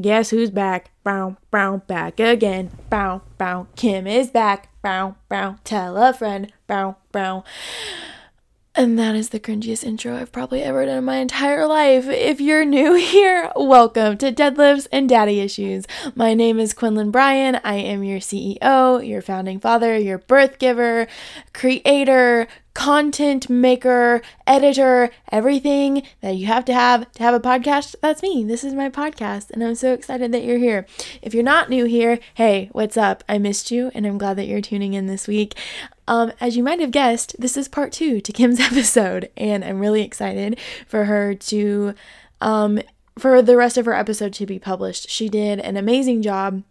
guess who's back? Brown, brown, back again. Brown, brown, Kim is back. Brown, brown, Tell a friend. Brown, brown. And that is the cringiest intro I've probably ever done in my entire life. If you're new here, welcome to Deadlifts and Daddy Issues. My name is Quinlan Bryan. I am your CEO, your founding father, your birth giver, creator, content maker, editor, everything that you have to have to have a podcast, that's me. This is my podcast, and I'm so excited that you're here. If you're not new here, hey, what's up? I missed you, and I'm glad that you're tuning in this week. Um, as you might have guessed, this is part two to Kim's episode, and I'm really excited for her to, um, for the rest of her episode to be published. She did an amazing job.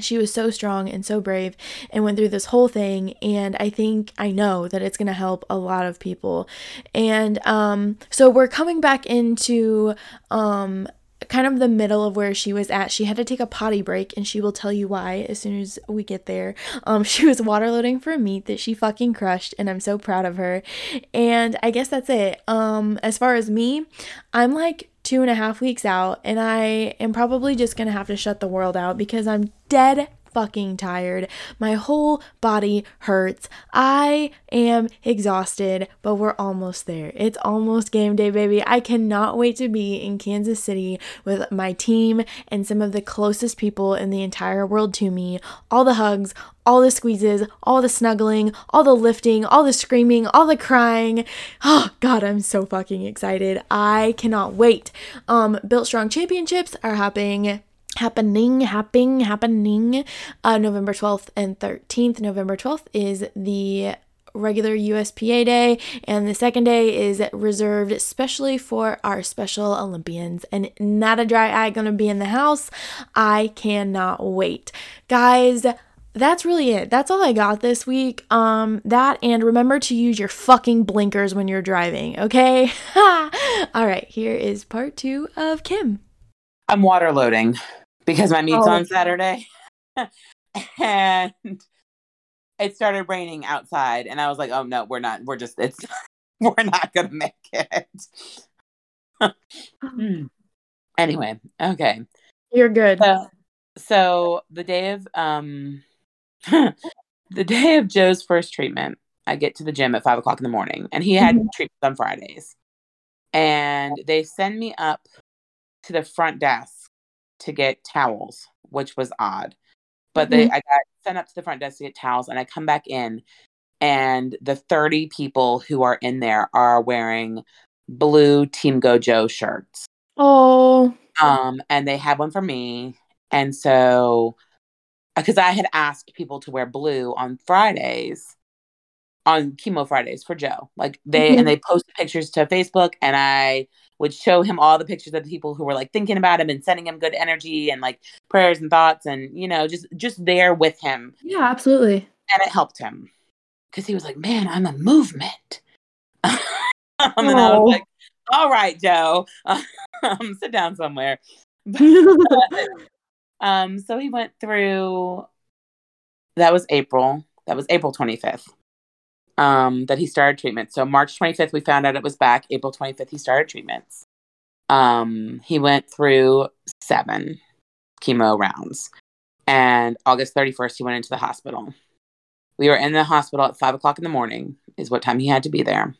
She was so strong and so brave and went through this whole thing. And I think I know that it's going to help a lot of people. And um, so we're coming back into um, kind of the middle of where she was at. She had to take a potty break, and she will tell you why as soon as we get there. Um, she was water loading for meet that she fucking crushed, and I'm so proud of her. And I guess that's it. Um, as far as me, I'm like two and a half weeks out, and I am probably just gonna have to shut the world out because I'm dead fucking tired. My whole body hurts. I am exhausted, but we're almost there. It's almost game day, baby. I cannot wait to be in Kansas City with my team and some of the closest people in the entire world to me. All the hugs, all the squeezes, all the snuggling, all the lifting, all the screaming, all the crying. Oh god, I'm so fucking excited. I cannot wait. Um Built Strong Championships are happening happening happening happening uh, november 12th and 13th november 12th is the regular USPA day, and the second day is reserved especially for our special Olympians. And not a dry eye gonna be in the house. I cannot wait. Guys, that's really it. That's all I got this week. Um that and remember to use your fucking blinkers when you're driving, okay? all right, here is part 2 of Kim. I'm water loading because my meet's Oh. on Saturday. and it started raining outside and I was like, "Oh no, we're not. We're just it's we're not going to make it." Hmm. anyway, okay. You're good. So, so the day of um the day of Joe's first treatment, I get to the gym at five o'clock in the morning, and he had Mhm. treatments on Fridays, and they send me up to the front desk to get towels, which was odd. But they, I got sent up to the front desk to get towels, and I come back in, and the thirty people who are in there are wearing blue Team Gojo shirts Oh, um and they had one for me and so because i had asked people to wear blue on fridays on chemo fridays for joe like they Mhm. and they posted pictures to facebook and i would show him all the pictures of the people who were like thinking about him and sending him good energy and like prayers and thoughts and you know just just there with him yeah, absolutely. and it helped him because he was like man i'm a movement and i was like all right joe um, sit down somewhere Um, so he went through that was April. That was April 25th. Um, that he started treatment. So March 25th we found out it was back. April 25th he started treatments. Um, he went through seven chemo rounds. And August 31st he went into the hospital. We were in the hospital at five o'clock in the morning, is what time he had to be there.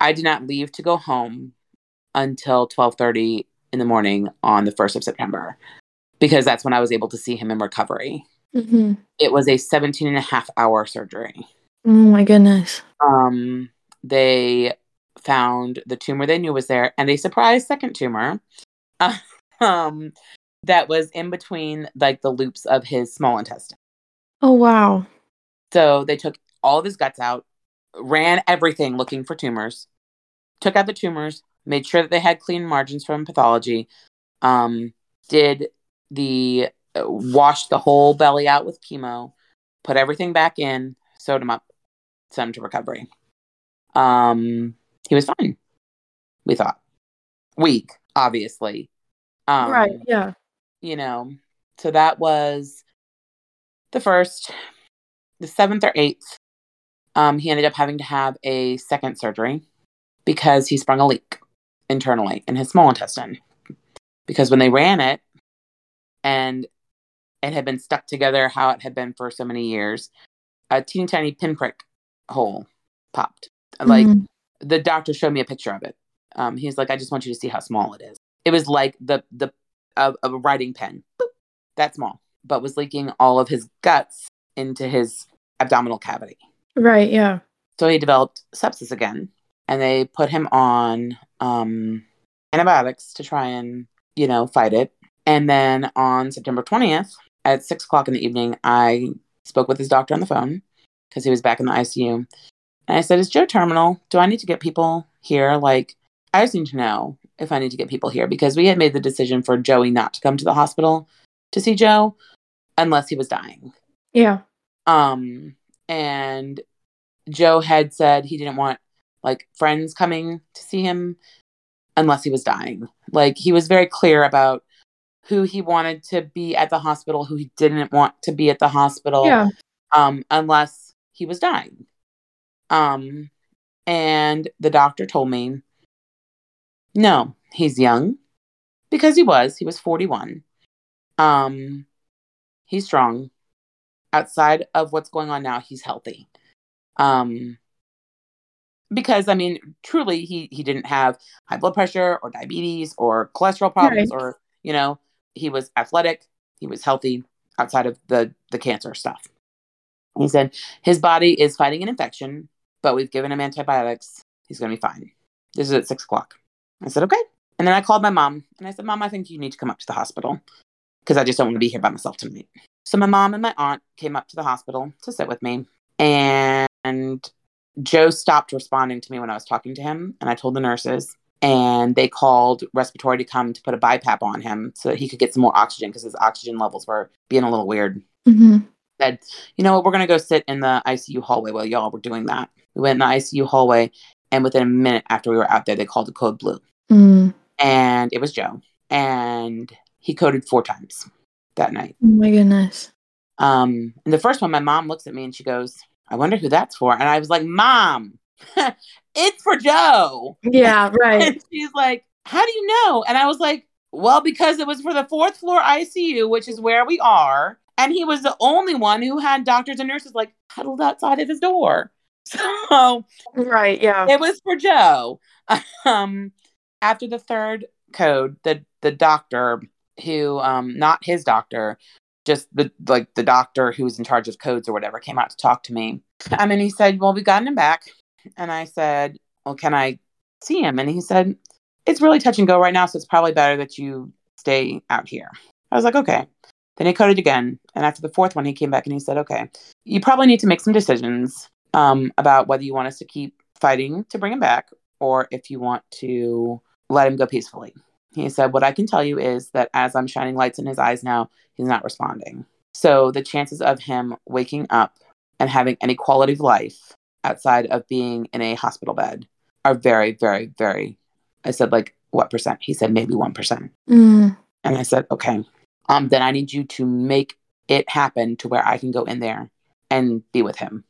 I did not leave to go home until 12:30 in the morning on the 1st of September because that's when I was able to see him in recovery. hmm It was a 17 and a half hour surgery. Oh my goodness. Um, they found the tumor they knew was there and a surprise second tumor um, that was in between like the loops of his small intestine. Oh wow. So they took all of his guts out, ran everything looking for tumors, took out the tumors, made sure that they had clean margins from pathology, um, did the uh, washed the whole belly out with chemo, put everything back in, sewed him up, sent him to recovery. Um, he was fine. We thought weak, obviously. Um, right. Yeah. you know so that was the first the seventh or eighth um he ended up having to have a second surgery because he sprung a leak internally in his small intestine because when they ran it and it had been stuck together how it had been for so many years. A teeny tiny pinprick hole popped. Like Mhm. the doctor showed me a picture of it. Um, he's like, I just want you to see how small it is. It was like the the a, a writing pen, Boop. that small, but was leaking all of his guts into his abdominal cavity. Right. Yeah. So he developed sepsis again, and they put him on um, antibiotics to try and you know fight it. And then on September twentieth at six o'clock in the evening, I spoke with his doctor on the phone because he was back in the ICU, and I said, "Is Joe terminal? Do I need to get people here? Like, I just need to know if I need to get people here because we had made the decision for Joey not to come to the hospital to see Joe unless he was dying." Yeah. Um, and Joe had said he didn't want like friends coming to see him unless he was dying. Like he was very clear about who he wanted to be at the hospital, who he didn't want to be at the hospital, Yeah. um, unless he was dying. Um, and the doctor told me, no, he's young because he was. He was 41. Um, he's strong. Outside of what's going on now, he's healthy. Um, because I mean, truly, he he didn't have high blood pressure or diabetes or cholesterol problems, Right. or you know, he was athletic, he was healthy outside of the the cancer stuff. He said his body is fighting an infection, but we've given him antibiotics. He's going to be fine. This is at six o'clock. I said okay, and then I called my mom and I said, Mom, I think you need to come up to the hospital because I just don't want to be here by myself tonight. So my mom and my aunt came up to the hospital to sit with me, and Joe stopped responding to me when I was talking to him, and I told the nurses, and they called respiratory to come to put a BiPAP on him so that he could get some more oxygen because his oxygen levels were being a little weird. hmm Said, you know what, we're gonna go sit in the ICU hallway while y'all were doing that. We went in the ICU hallway, and within a minute after we were out there, they called the code blue, Mm. and it was Joe, and he coded four times that night. Oh my goodness. Um, and the first one, my mom looks at me and she goes, I wonder who that's for. And I was like, Mom, it's for Joe. Yeah. Right. And she's like, How do you know? And I was like, Well, because it was for the fourth floor ICU, which is where we are. And he was the only one who had doctors and nurses like huddled outside of his door. So right. Yeah. it was for Joe. Um, after the third code, the the doctor who, um, not his doctor, just the like the doctor who was in charge of codes or whatever, came out to talk to me. I mean, he said, "Well, we've gotten him back," and I said, "Well, can I see him?" And he said, "It's really touch and go right now, so it's probably better that you stay out here." I was like, "Okay." Then he coded again, and after the fourth one, he came back and he said, "Okay, you probably need to make some decisions um, about whether you want us to keep fighting to bring him back or if you want to let him go peacefully. He said, What I can tell you is that as I'm shining lights in his eyes now, he's not responding. So the chances of him waking up and having any quality of life outside of being in a hospital bed are very, very, very. I said, like, what percent? He said, maybe 1%. Mm. And I said, okay, um, then I need you to make it happen to where I can go in there and be with him.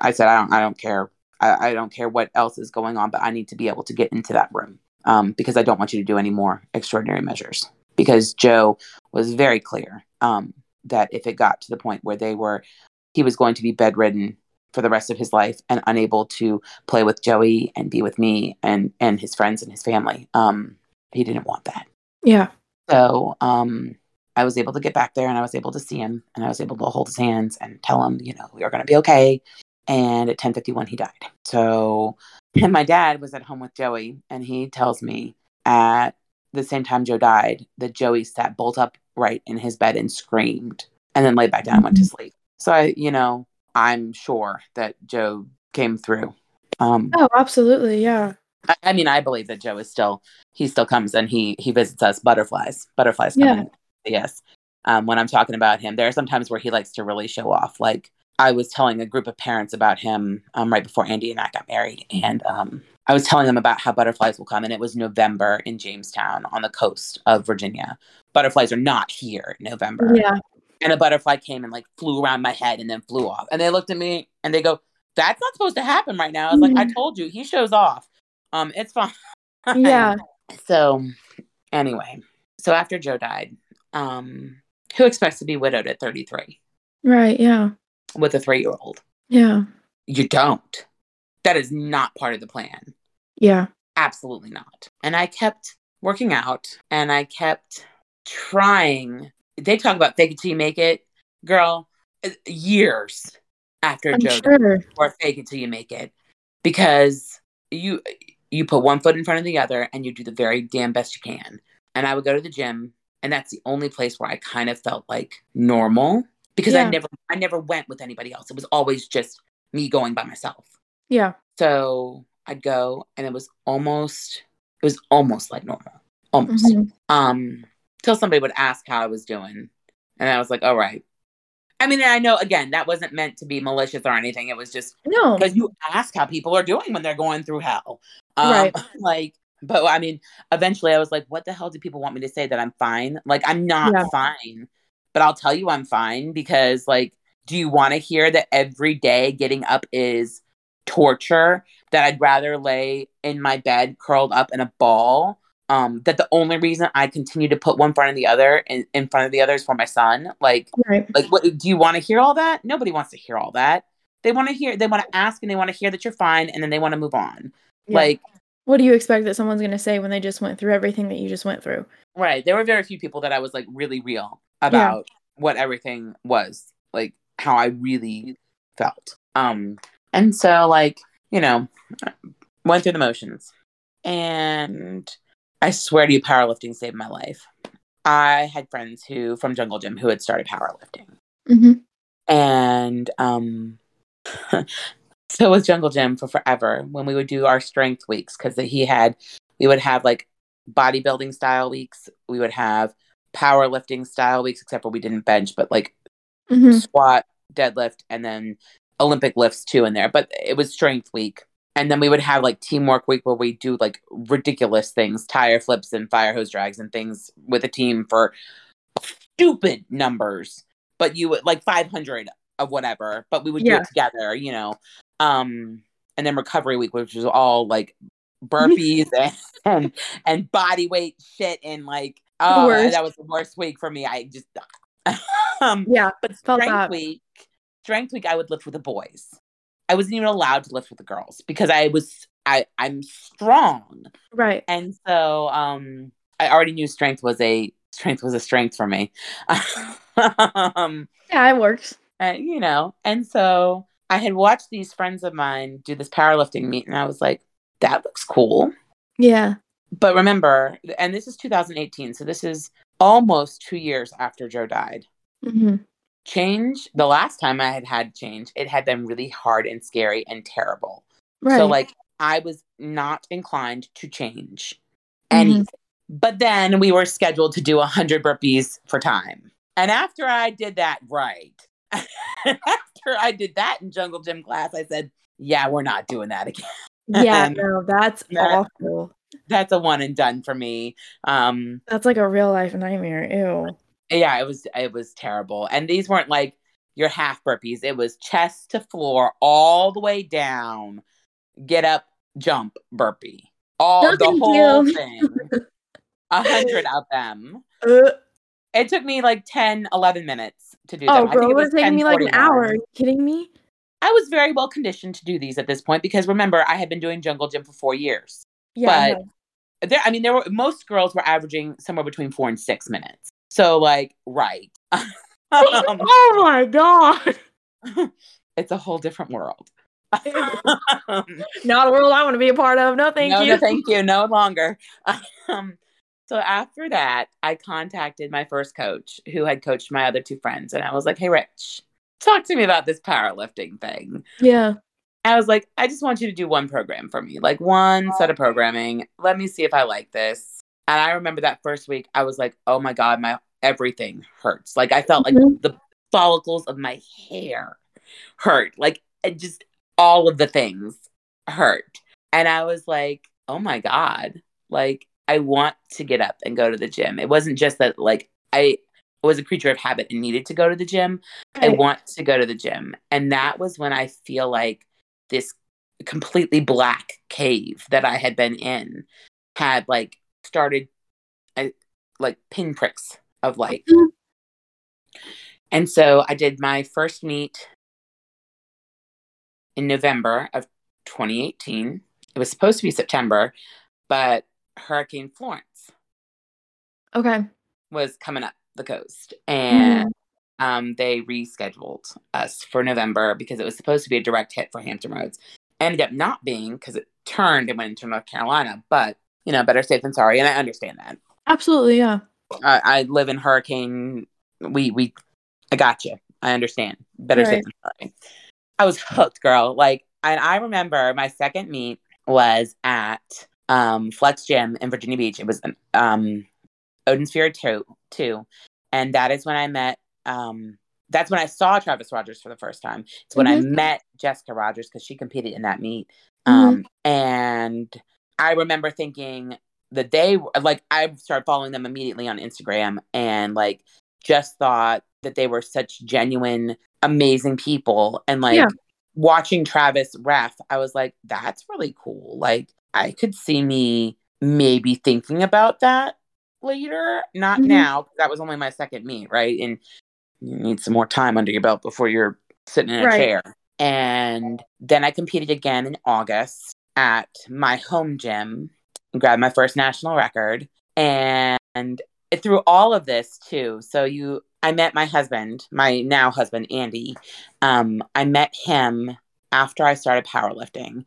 I said, I don't, I don't care. I, I don't care what else is going on, but I need to be able to get into that room um, because I don't want you to do any more extraordinary measures. Because Joe was very clear um, that if it got to the point where they were, he was going to be bedridden for the rest of his life and unable to play with Joey and be with me and and his friends and his family. Um, he didn't want that. Yeah. So um, I was able to get back there and I was able to see him and I was able to hold his hands and tell him, you know, we are going to be okay. And at 10:51 he died. So and my dad was at home with Joey and he tells me at the same time Joe died that Joey sat bolt upright in his bed and screamed and then laid back down and went to sleep. So I, you know, I'm sure that Joe came through. Um, Oh, absolutely. Yeah. I, I mean, I believe that Joe is still he still comes and he he visits us butterflies. Butterflies come Yeah. Yes. Um, when I'm talking about him, there are some times where he likes to really show off. Like I was telling a group of parents about him um, right before Andy and I got married, and um, I was telling them about how butterflies will come, and it was November in Jamestown on the coast of Virginia. Butterflies are not here in November Yeah. and a butterfly came and like flew around my head and then flew off. And they looked at me and they go, "That's not supposed to happen right now." I was like, "I Mhm. told you, he shows off. Um, it's fine." Yeah. So, anyway, so after Joe died, Um, who expects to be widowed at 33 Right. Yeah. with a three year old? Yeah. You don't. That is not part of the plan. Yeah. Absolutely not. And I kept working out and I kept trying. They talk about fake it till you make it. Girl, uh, years after I'm Joe sure. or fake it till you make it because you you put one foot in front of the other and you do the very damn best you can and i would go to the gym and that's the only place where i kind of felt like normal because i never i never went with anybody else it was always just me going by myself Yeah. so i'd go and it was almost it was almost like normal almost Mhm. um till somebody would ask how i was doing and i was like all right i mean i know again that wasn't meant to be malicious or anything it was just No. because you ask how people are doing when they're going through hell. Um, Right. Like, but I mean, eventually I was like, what the hell do people want me to say that I'm fine? Like, I'm not Yeah. fine, but I'll tell you I'm fine because, like, do you want to hear that every day getting up is torture? That I'd rather lay in my bed curled up in a ball? Um, that the only reason I continue to put one front of the other in, in front of the other is for my son. Like, Right. like what do you want to hear all that nobody wants to hear all that they want to hear they want to ask and they want to hear that you're fine and then they want to move on Yeah. like what do you expect that someone's going to say when they just went through everything that you just went through? right there were very few people that i was like really real about what everything was like how i really felt. Um and so like you know went through the motions. And i swear to you powerlifting saved my life. I had friends who from jungle gym who had started powerlifting. Mm-hmm. and um so with jungle gym for forever when we would do our strength weeks because he had we would have like bodybuilding style weeks we would have powerlifting style weeks except for we didn't bench but like Mm-hmm. squat deadlift and then olympic lifts too in there but it was strength week. And then we would have like teamwork week where we do like ridiculous things tire flips and fire hose drags and things with a team for stupid numbers but you would like 500 of whatever but we would do it together you know um and then recovery week which was all like burpees and, and and body weight shit and like oh that was the worst week for me i just um Yeah. but strength that. week, strength week, I would lift with the boys. I wasn't even allowed to lift with the girls because I was I I'm strong, Right. and so um I already knew strength was a strength was a strength for me. um, Yeah, it works. and, you know, and so I had watched these friends of mine do this powerlifting meet, and I was like, that looks cool. Yeah. But remember, and this is 2018, so this is almost two years after Joe died. Mm-hmm. change the last time i had had change it had been really hard and scary and terrible Right. so like i was not inclined to change Mhm. anything but then we were scheduled to do 100 burpees for time and after i did that right after i did that in jungle gym class i said yeah we're not doing that again yeah. No, that's that- awful. that's a one and done for me um That's like a real life nightmare. Ew. yeah it was it was terrible and these weren't like your half burpees it was chest to floor all the way down get up jump burpee all No, the whole you. thing a hundred of them Uh, it took me like 10 11 minutes to do oh, them I girl, think it would have taken me like an hour. Are you kidding me? i was very well conditioned to do these at this point because remember i had been doing jungle gym for four years Yeah. But- there i mean there were most girls were averaging somewhere between four and six minutes so like right. Um, oh my god. it's a whole different world. Not a world I want to be a part of. No, thank no, you. no, thank you. No longer. Um, so after that, I contacted my first coach who had coached my other two friends. And I was like, hey, Rich, talk to me about this powerlifting thing. yeah. I was like, I just want you to do one program for me, like one set of programming. Let me see if I like this. And I remember that first week, I was like, oh my God, my everything hurts. Like I felt like Mhm. the follicles of my hair hurt. Like just all of the things hurt. And I was like, oh my God, like I want to get up and go to the gym. It wasn't just that like I was a creature of habit and needed to go to the gym. I want to go to the gym. And that was when I feel like this completely black cave that I had been in had like started I, like pinpricks of life. Mhm. And so I did my first meet in November of 2018. It was supposed to be September, but Hurricane Florence Okay. was coming up the coast Mm-hmm. and um, they rescheduled us for November because it was supposed to be a direct hit for Hampton Roads. Ended up not being because it turned and went into North Carolina, but you know, better safe than sorry. And I understand that. Absolutely, yeah. I, I live in hurricane. We we I got you. I understand. Better safe than sorry. I was hooked, girl. Like, and I remember my second meet was at um, Flex Gym in Virginia Beach. It was um, Odin's Fury two, two, and that is when I met. Um, that's when I saw Travis Rogers for the first time. It's when I met Jessica Rogers because she competed in that meet. Um, and I remember thinking that they like I started following them immediately on Instagram and like just thought that they were such genuine, amazing people. And like Yeah. watching Travis ref, I was like, that's really cool. Like I could see me maybe thinking about that later. Not Mhm. now. That was only my second meet, right? And you need some more time under your belt before you're sitting in a Right. chair. And then I competed again in August at my home gym, grabbed my first national record. And through all of this too, so you I met my husband, my now husband Andy. Um, I met him after I started powerlifting.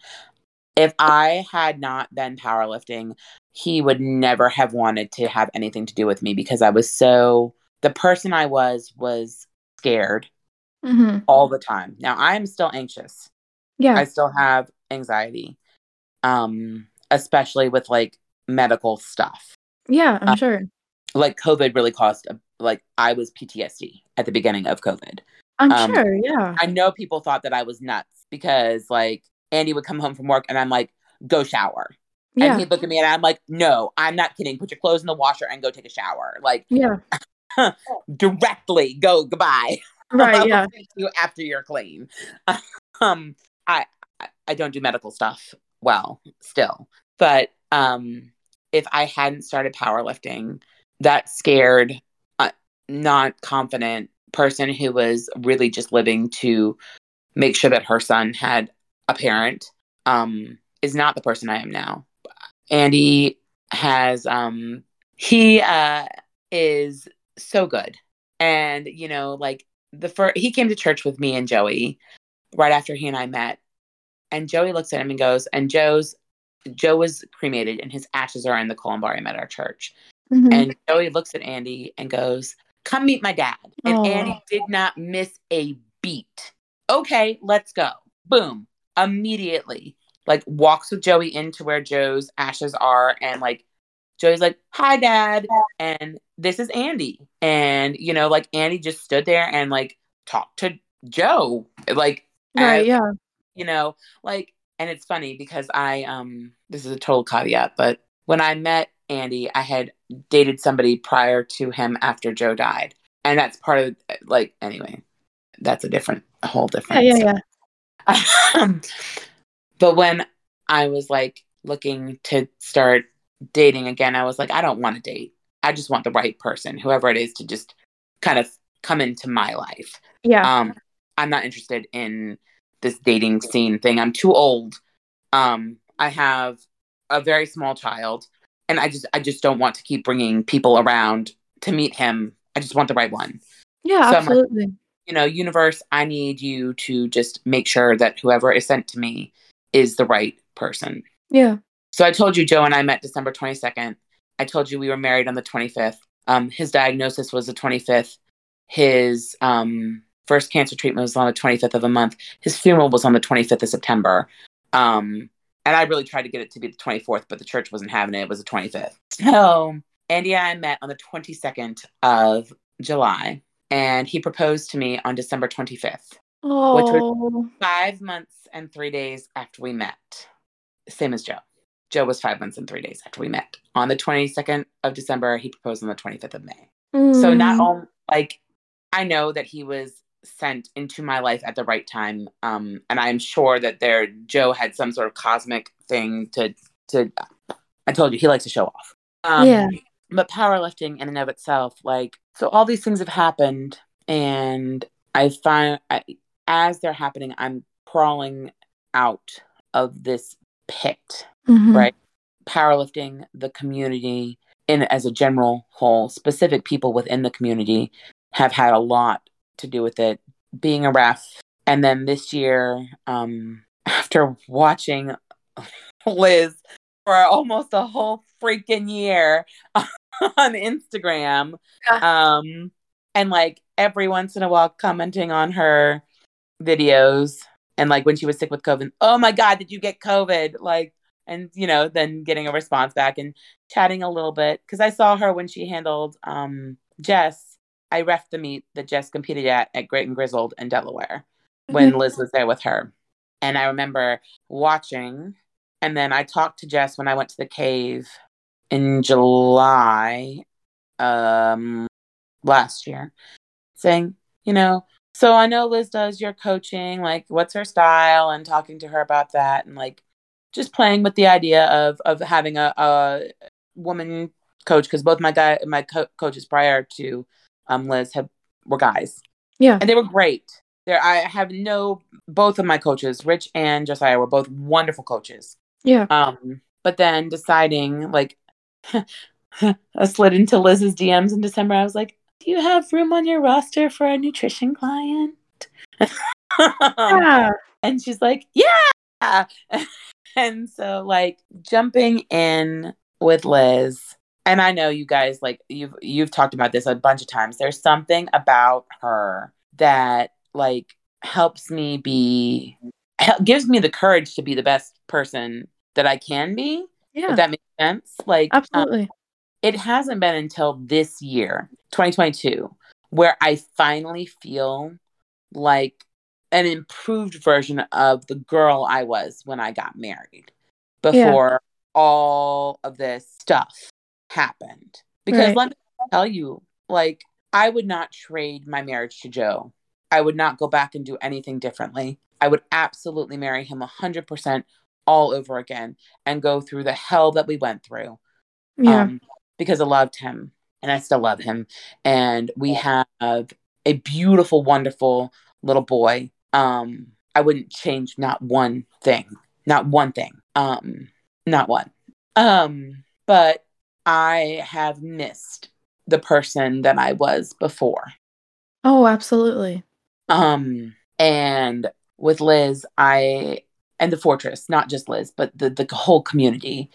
If I had not been powerlifting, he would never have wanted to have anything to do with me because I was so the person I was was scared hmm all the time. Now I am still anxious. Yeah. I still have anxiety. Um especially with like medical stuff. yeah, I'm uh, sure. Like COVID really caused a, like I was PTSD at the beginning of COVID. I'm um, sure, yeah. I know people thought that I was nuts because like Andy would come home from work and I'm like go shower. And Yeah. he'd look at me and I'm like, no, I'm not kidding. Put your clothes in the washer and go take a shower. Like Yeah. directly go goodbye. Right, yeah. you after you're clean. um, I I- I don't do medical stuff well still, but um, if I hadn't started powerlifting, that scared, uh, not confident person who was really just living to make sure that her son had a parent um, is not the person I am now. Andy has um, he uh, is so good, and you know, like the first he came to church with me and Joey right after he and I met, and Joey looks at him and goes, and Joe's Joe was cremated and his ashes are in the columbarium at our church. Mhm. And Joey looks at Andy and goes, Come meet my dad. And Aw. Andy did not miss a beat. Okay, let's go. Boom. Immediately, like walks with Joey into where Joe's ashes are. And like, Joey's like, Hi, dad. And this is Andy. And, you know, like Andy just stood there and like talked to Joe. Like, right, as- yeah. you know like and it's funny because i um this is a total caveat but when i met andy i had dated somebody prior to him after joe died and that's part of like anyway that's a different a whole Yeah, different yeah, yeah. but when i was like looking to start dating again i was like i don't want to date. I just want the right person whoever it is to just kind of come into my life. Yeah. um i'm not interested in this dating scene thing. I'm too old. Um i have a very small child and i just i just don't want to keep bringing people around to meet him. I just want the right one. Yeah, so I'm like- absolutely. You know universe i need you to just make sure that whoever is sent to me is the right person Yeah. so I told you Joe and I met December 22nd. I told you we were married on the 25th. Um, his diagnosis was the 25th. His um, first cancer treatment was on the 25th of a month. His funeral was on the 25th of September. Um, and I really tried to get it to be the 24th, but the church wasn't having it. It was the 25th. So Andy and I met on the 22nd of July, and he proposed to me on December 25th, which was five months and three days after we met. Same as Joe. Joe was five months and three days after we met. On the 22nd of December, he proposed on the 25th of May. So not Mm. only like I know that he was sent into my life at the right time. Um, and I'm sure that there Joe had some sort of cosmic thing to to I told you he likes to show off. Um Yeah. but powerlifting in and of itself, like, so all these things have happened, and I find I, as they're happening, I'm crawling out of this pit, Mhm. right? Powerlifting, the community, in as a general whole, specific people within the community have had a lot to do with it. Being a ref, and then this year, um, after watching Liz for almost a whole freaking year on Instagram, um, and like every once in a while commenting on her videos, and like when she was sick with COVID, oh my god, did you get COVID? Like, and you know, then getting a response back and chatting a little bit because I saw her when she handled um Jess. I ref the meet that Jess competed at at Great and Grizzled in Delaware when Liz was there with her. And I remember watching, and then I talked to Jess when I went to the cave in July um, last year, saying, you know, so I know Liz does your coaching, like what's her style, and talking to her about that, and like just playing with the idea of of having a, a woman coach because both my guy my co- coaches prior to um, Liz have were guys Yeah. and they were great. There, I have no. Both of my coaches, Rich and Josiah, were both wonderful coaches. Yeah. Um, but then deciding, like, I slid into Liz's DMs in December. I was like, "Do you have room on your roster for a nutrition client?" Yeah. and she's like, "Yeah." and so, like, jumping in with Liz, and I know you guys like you've you've talked about this a bunch of times. There's something about her that like helps me be gives me the courage to be the best person that I can be. Yeah. If that makes sense. Like um, Absolutely. it hasn't been until this year, 2022, where I finally feel like an improved version of the girl I was when I got married before all of this stuff happened. Because Right. let me tell you, like, I would not trade my marriage to Joe. I would not go back and do anything differently. I would absolutely marry him 100% all over again and go through the hell that we went through yeah. um, because I loved him and I still love him. And we have a beautiful, wonderful little boy. Um, I wouldn't change not one thing, not one thing, um, not one. Um, but I have missed the person that I was before. oh, absolutely. Um, and with Liz, I and the fortress, not just Liz, but the the whole community,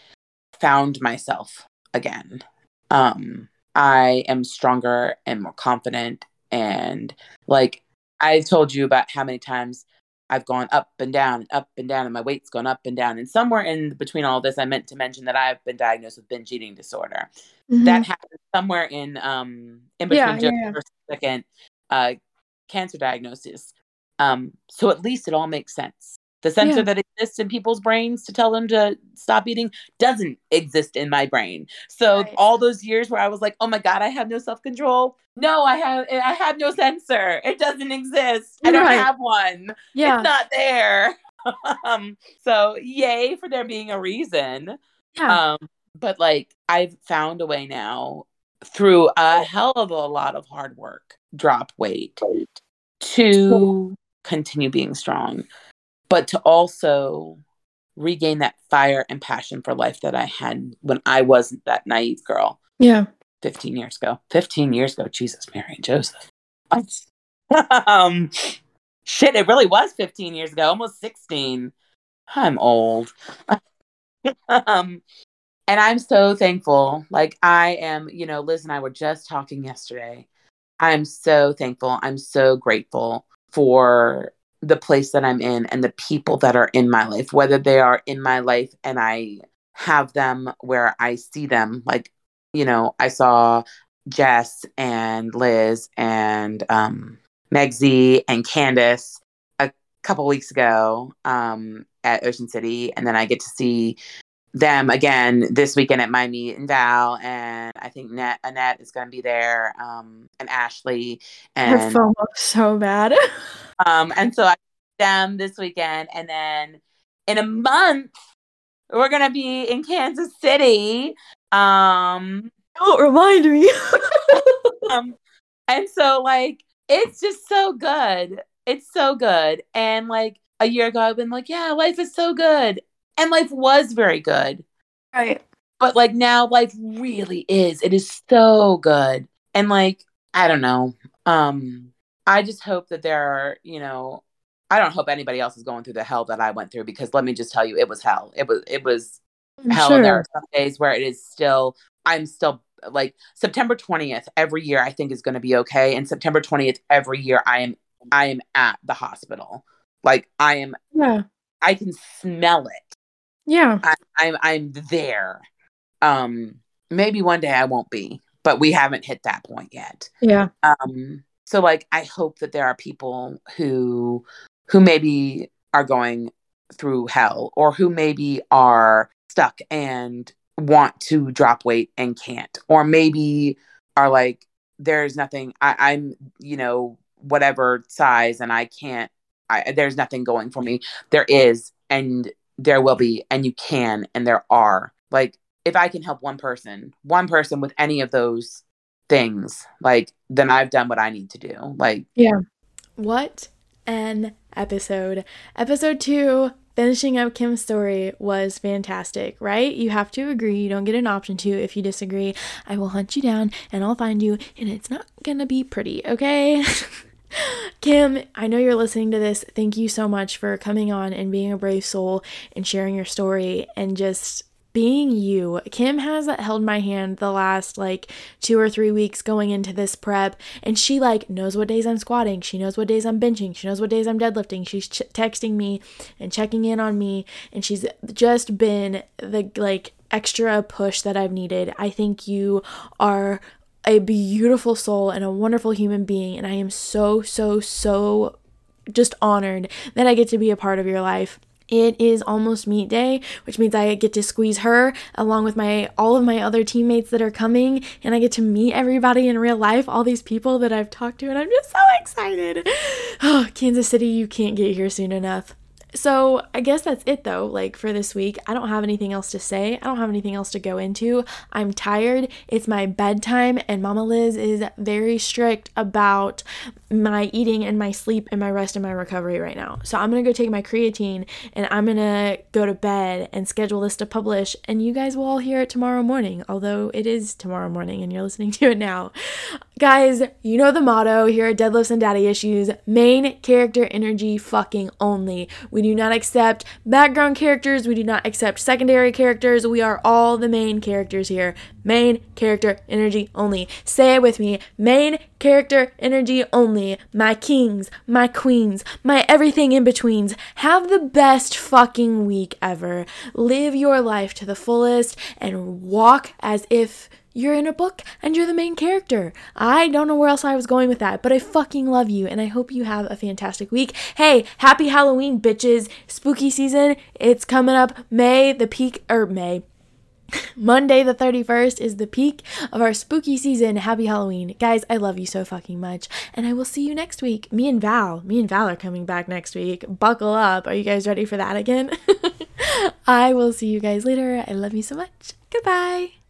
found myself again. Um, I am stronger and more confident, and like I've told you about how many times I've gone up and down and up and down, and my weight's gone up and down. And somewhere in between all this, I meant to mention that I've been diagnosed with binge eating disorder Mhm. that happened somewhere in um in between Yeah, Joe's yeah, yeah. first second uh cancer diagnosis. Um so at least it all makes sense. The sensor Yeah. that exists in people's brains to tell them to stop eating doesn't exist in my brain. So Right. all those years where I was like, "Oh my god, I have no self-control." No, I have I have no sensor. It doesn't exist. I don't Right. have one. yeah. It's not there. um so yay for there being a reason. yeah. Um, but like I've found a way now through a hell of a lot of hard work, drop weight to continue being strong, but to also regain that fire and passion for life that I had when I wasn't that naive girl yeah. 15 years ago. 15 years ago, Jesus, Mary and Joseph. um, shit, it really was 15 years ago, almost 16. I'm old. um, and I'm so thankful. Like, I am, you know, Liz and I were just talking yesterday. I'm so thankful. I'm so grateful for the place that I'm in and the people that are in my life, whether they are in my life and I have them where I see them. Like, you know, I saw Jess and Liz and um, Megzy and Candace a couple weeks ago um, at Ocean City, and then I get to see them again this weekend at my meet and Val, and I think Net Annette is going to be there, um, and Ashley, Her and FOMO so bad. um, and so I them this weekend, and then in a month we're gonna be in Kansas City, um, Don't remind me. um, and so like it's just so good. It's so good. And like a year ago, I've been like, yeah, life is so good. And life was very good. Right. But like now life really is. It is so good. And like, I don't know. Um, I just hope that there are, you know, I don't hope anybody else is going through the hell that I went through because let me just tell you, it was hell. It was it was I'm hell. sure. And there are some days where it is still I'm still like September 20th every year I think is going to be okay and September 20th every year I am I am at the hospital. Like I am Yeah. I can smell it. Yeah. I, I'm I'm there. Um maybe one day I won't be, but we haven't hit that point yet. Yeah. Um so like I hope that there are people who who maybe are going through hell or who maybe are stuck and want to drop weight and can't or maybe are like there's nothing I, i'm you know whatever size and i can't I, there's nothing going for me there is and there will be and you can and there are like if i can help one person one person with any of those things like then i've done what i need to do like yeah What an episode. Episode two, finishing up Kim's story, was fantastic, right? You have to agree. You don't get an option to. If you disagree, I will hunt you down and I'll find you, and it's not gonna be pretty, okay? Kim, I know you're listening to this. Thank you so much for coming on and being a brave soul and sharing your story and just being you. Kim has held my hand the last like two or three weeks going into this prep, and she like knows what days I'm squatting. She knows what days I'm benching. She knows what days I'm deadlifting. She's ch- texting me and checking in on me, and she's just been the like extra push that I've needed. I think you are a beautiful soul and a wonderful human being, and I am so so so just honored that I get to be a part of your life. It is almost meet day, which means I get to squeeze her along with my all of my other teammates that are coming and I get to meet everybody in real life, all these people that I've talked to and I'm just so excited. Oh, Kansas City, you can't get here soon enough. So, I guess that's it though, like for this week. I don't have anything else to say. I don't have anything else to go into. I'm tired. It's my bedtime, and Mama Liz is very strict about my eating and my sleep and my rest and my recovery right now. So, I'm gonna go take my creatine and I'm gonna go to bed and schedule this to publish, and you guys will all hear it tomorrow morning, although it is tomorrow morning and you're listening to it now. Guys, you know the motto here at Deadlifts and Daddy Issues main character energy fucking only. We do not accept background characters, we do not accept secondary characters. We are all the main characters here. Main character energy only. Say it with me main character energy only. My kings, my queens, my everything in betweens. Have the best fucking week ever. Live your life to the fullest and walk as if you're in a book and you're the main character. I don't know where else I was going with that, but I fucking love you and I hope you have a fantastic week. Hey, happy Halloween, bitches. Spooky season, it's coming up May, the peak, or May. Monday the 31st is the peak of our spooky season. Happy Halloween. Guys, I love you so fucking much. And I will see you next week. Me and Val, me and Val are coming back next week. Buckle up. Are you guys ready for that again? I will see you guys later. I love you so much. Goodbye.